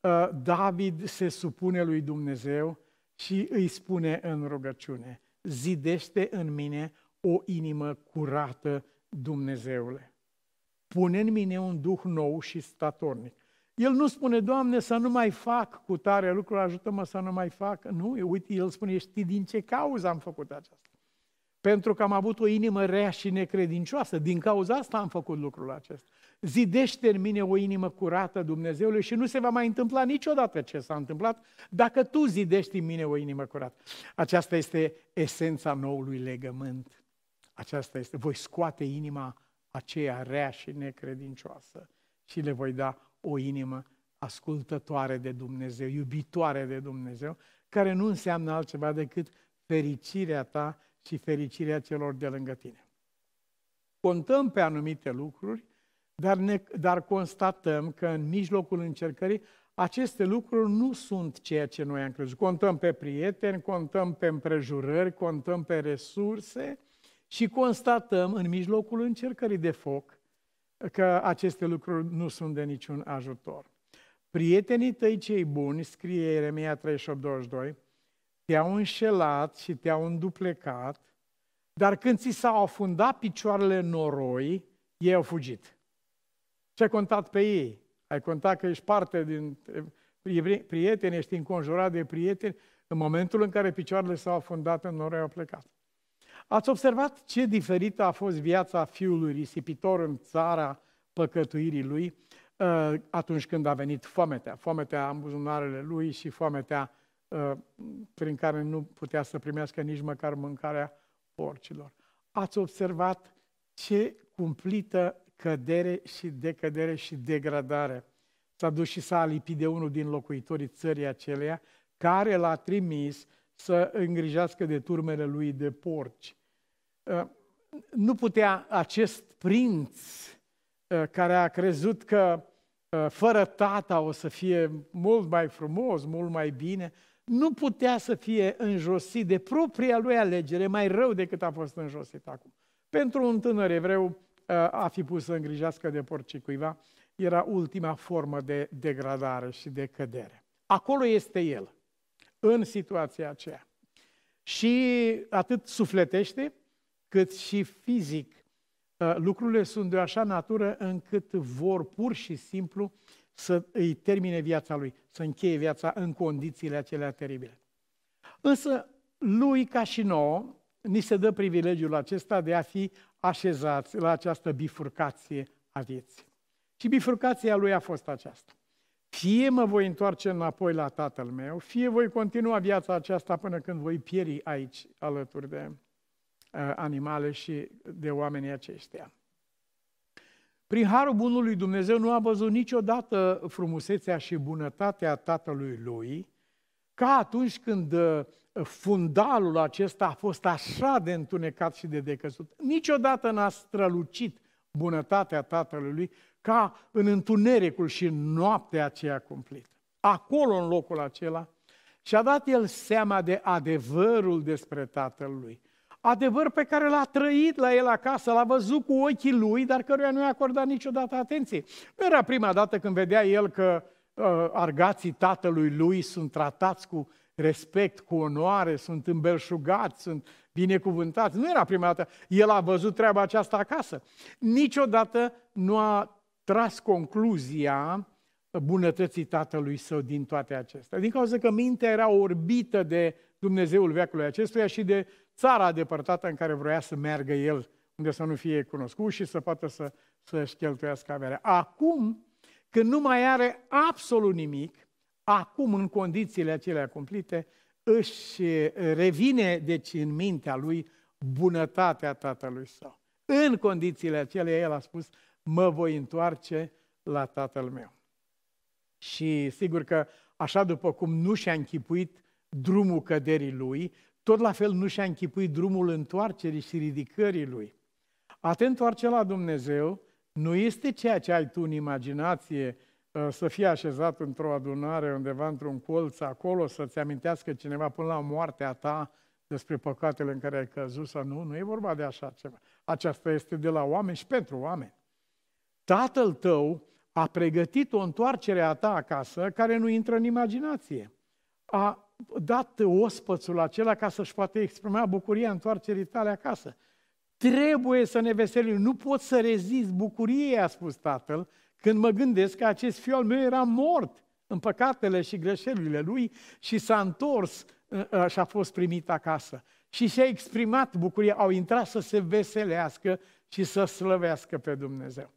S2: uh, David se supune lui Dumnezeu și îi spune în rugăciune, zidește în mine o inimă curată, Dumnezeule. Pune în mine un duh nou și statornic. El nu spune, Doamne, să nu mai fac cu tare lucruri, ajută-mă să nu mai fac. Nu, uite, el spune, știi din ce cauză am făcut aceasta? Pentru că am avut o inimă rea și necredincioasă. Din cauza asta am făcut lucrul acesta. Zidește în mine o inimă curată, Dumnezeule, și nu se va mai întâmpla niciodată ce s-a întâmplat dacă tu zidești în mine o inimă curată. Aceasta este esența noului legământ. Aceasta este, voi scoate inima aceea rea și necredincioasă și le voi da o inimă ascultătoare de Dumnezeu, iubitoare de Dumnezeu, care nu înseamnă altceva decât fericirea ta și fericirea celor de lângă tine. Contăm pe anumite lucruri, dar, ne, dar constatăm că în mijlocul încercării aceste lucruri nu sunt ceea ce noi am crezut. Contăm pe prieteni, contăm pe împrejurări, contăm pe resurse și constatăm în mijlocul încercării de foc că aceste lucruri nu sunt de niciun ajutor. Prietenii tăi cei buni, scrie Ieremia 38:22, te-au înșelat și te-au înduplecat, dar când ți s-au afundat picioarele în noroi, ei au fugit. Ce ai contat pe ei? Ai contat că ești parte din prieteni, ești înconjurat de prieteni, în momentul în care picioarele s-au afundat în noroi, au plecat. Ați observat ce diferită a fost viața fiului risipitor în țara păcătuirii lui uh, atunci când a venit foametea. Foametea în buzunarele lui și foametea uh, prin care nu putea să primească nici măcar mâncarea porcilor. Ați observat ce cumplită cădere și decădere și degradare. S-a dus și s-a lipit de unul din locuitorii țării aceleia, care l-a trimis să îngrijească de turmele lui de porci. Uh, nu putea acest prinț uh, care a crezut că uh, fără tata o să fie mult mai frumos, mult mai bine, nu putea să fie înjosit de propria lui alegere, mai rău decât a fost înjosit acum. Pentru un tânăr evreu a fi pus să îngrijească de porci cuiva era ultima formă de degradare și de cădere. Acolo este el, în situația aceea. Și atât sufletește, cât și fizic. Uh, lucrurile sunt de o așa natură încât vor pur și simplu să îi termine viața lui, să încheie viața în condițiile acelea teribile. Însă, lui, ca și nouă, ni se dă privilegiul acesta de a fi așezați la această bifurcație a vieții. Și bifurcația lui a fost aceasta. fie mă voi întoarce înapoi la tatăl meu, fie voi continua viața aceasta până când voi pieri aici alături de uh, animale și de oamenii aceștia. Prin harul bunului Dumnezeu nu a văzut niciodată frumusețea și bunătatea tatălui lui, ca atunci când uh, fundalul acesta a fost așa de întunecat și de decăzut. Niciodată n-a strălucit bunătatea tatălui lui ca în întunericul și în noaptea aceea cumplită. Acolo, în locul acela, și-a dat el seama de adevărul despre tatăl lui. Adevăr pe care l-a trăit la el acasă, l-a văzut cu ochii lui, dar căruia nu i-a acordat niciodată atenție. Nu era prima dată când vedea el că uh, argații tatălui lui sunt tratați cu respect, cu onoare, sunt îmbelșugați, sunt binecuvântați. Nu era prima dată. El a văzut treaba aceasta acasă. Niciodată nu a tras concluzia bunătății tatălui său din toate acestea. Din cauza că mintea era orbită de Dumnezeul veacului acestuia și de țara depărtată în care vroia să meargă el, unde să nu fie cunoscut și să poată să, să-și cheltuiască averea. Acum, când nu mai are absolut nimic, acum, în condițiile acelea cumplite, își revine, deci, în mintea lui bunătatea tatălui său. În condițiile acelea, el a spus, mă voi întoarce la tatăl meu. Și sigur că așa după cum nu și-a închipuit drumul căderii lui, tot la fel nu și-a închipuit drumul întoarcerii și ridicării lui. A te întoarce la Dumnezeu nu este ceea ce ai tu în imaginație, uh, să fie așezat într-o adunare undeva într-un colț acolo, să-ți amintească cineva până la moartea ta despre păcatele în care ai căzut sau nu. Nu e vorba de așa ceva. Aceasta este de la oameni și pentru oameni. Tatăl tău a pregătit o întoarcere a ta acasă care nu intră în imaginație. A dat ospățul acela ca să-și poată exprima bucuria întoarcerii tale acasă. Trebuie să ne veselim, nu pot să rezist bucuriei, a spus tatăl, când mă gândesc că acest fiul al meu era mort în păcatele și greșelile lui și s-a întors uh, uh, și a fost primit acasă. Și și-a exprimat bucuria, au intrat să se veselească și să slăvească pe Dumnezeu.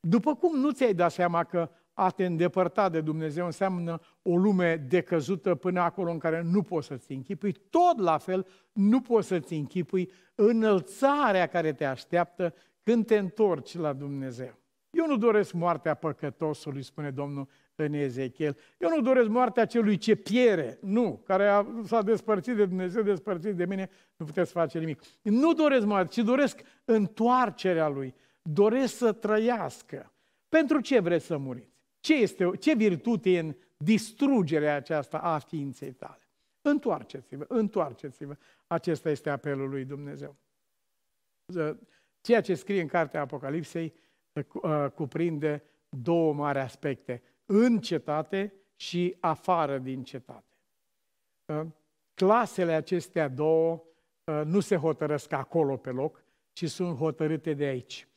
S2: După cum nu ți-ai dat seama că a te îndepărta de Dumnezeu înseamnă o lume decăzută până acolo în care nu poți să-ți închipui, tot la fel nu poți să-ți închipui înălțarea care te așteaptă când te întorci la Dumnezeu. Eu nu doresc moartea păcătosului, spune Domnul în Ezechiel. Eu nu doresc moartea celui ce piere, nu, care a, s-a despărțit de Dumnezeu, despărțit de mine, nu puteți face nimic. Nu doresc moartea, ci doresc întoarcerea lui doresc să trăiască. Pentru ce vreți să muriți? Ce, este, ce virtute e în distrugerea aceasta a ființei tale? Întoarceți-vă, întoarceți-vă. Acesta este apelul lui Dumnezeu. Ceea ce scrie în cartea Apocalipsei uh, cuprinde două mari aspecte. În cetate și afară din cetate. Uh, clasele acestea două uh, nu se hotărăsc acolo pe loc, ci sunt hotărâte de aici.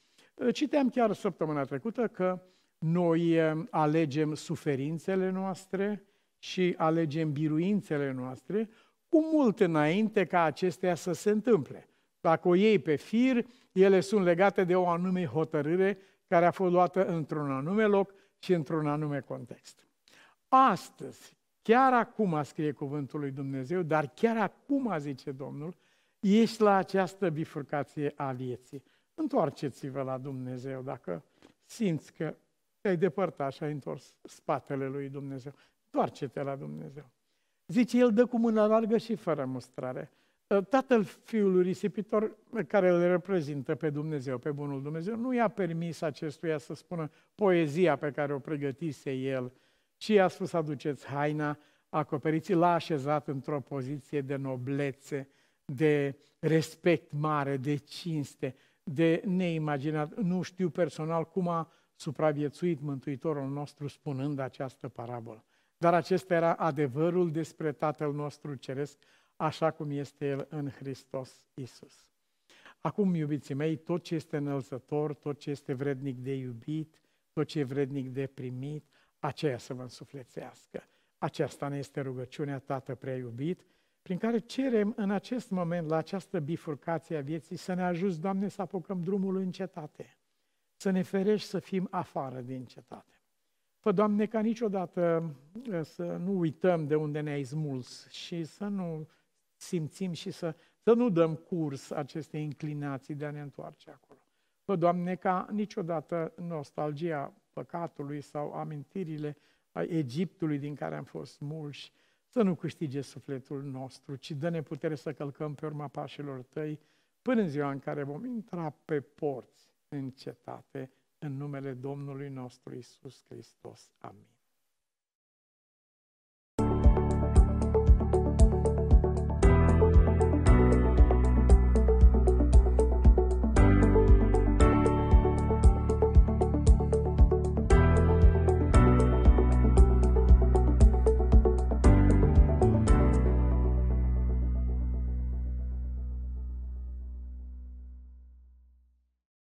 S2: Citeam chiar săptămâna trecută că noi eh, alegem suferințele noastre și alegem biruințele noastre cu mult înainte ca acestea să se întâmple. Dacă o iei pe fir, ele sunt legate de o anume hotărâre care a fost luată într-un anume loc și într-un anume context. Astăzi, chiar acum scrie cuvântul lui Dumnezeu, dar chiar acum, zice Domnul, ești la această bifurcație a vieții. Întoarceți-vă la Dumnezeu dacă simți că te-ai depărtat și ai întors spatele lui Dumnezeu. Întoarce-te la Dumnezeu. Zice, el dă cu mâna largă și fără mustrare. Ă, tatăl fiului risipitor care îl reprezintă pe Dumnezeu, pe bunul Dumnezeu, nu i-a permis acestuia să spună poezia pe care o pregătise el, ci i-a spus aduceți haina, acoperiți, l-a așezat într-o poziție de noblețe, de respect mare, de cinste, de neimaginat. Nu știu personal cum a supraviețuit Mântuitorul nostru spunând această parabolă. Dar acesta era adevărul despre Tatăl nostru Ceresc, așa cum este El în Hristos Isus. Acum, iubiții mei, tot ce este înălțător, tot ce este vrednic de iubit, tot ce e vrednic de primit, aceea să vă însuflețească. Aceasta ne este rugăciunea Tată prea iubit, prin care cerem în acest moment, la această bifurcație a vieții, să ne ajuți, Doamne, să apucăm drumul în cetate, să ne ferești să fim afară din cetate. Fă, Doamne, ca niciodată uh, să nu uităm de unde ne-ai smuls și să nu simțim și să, să nu dăm curs acestei inclinații de a ne întoarce acolo. Fă, Doamne, ca niciodată nostalgia păcatului sau amintirile a Egiptului din care am fost smulși să nu câștige sufletul nostru, ci dă-ne putere să călcăm pe urma pașilor tăi până în ziua în care vom intra pe porți în cetate, în numele Domnului nostru Isus Hristos. Amin.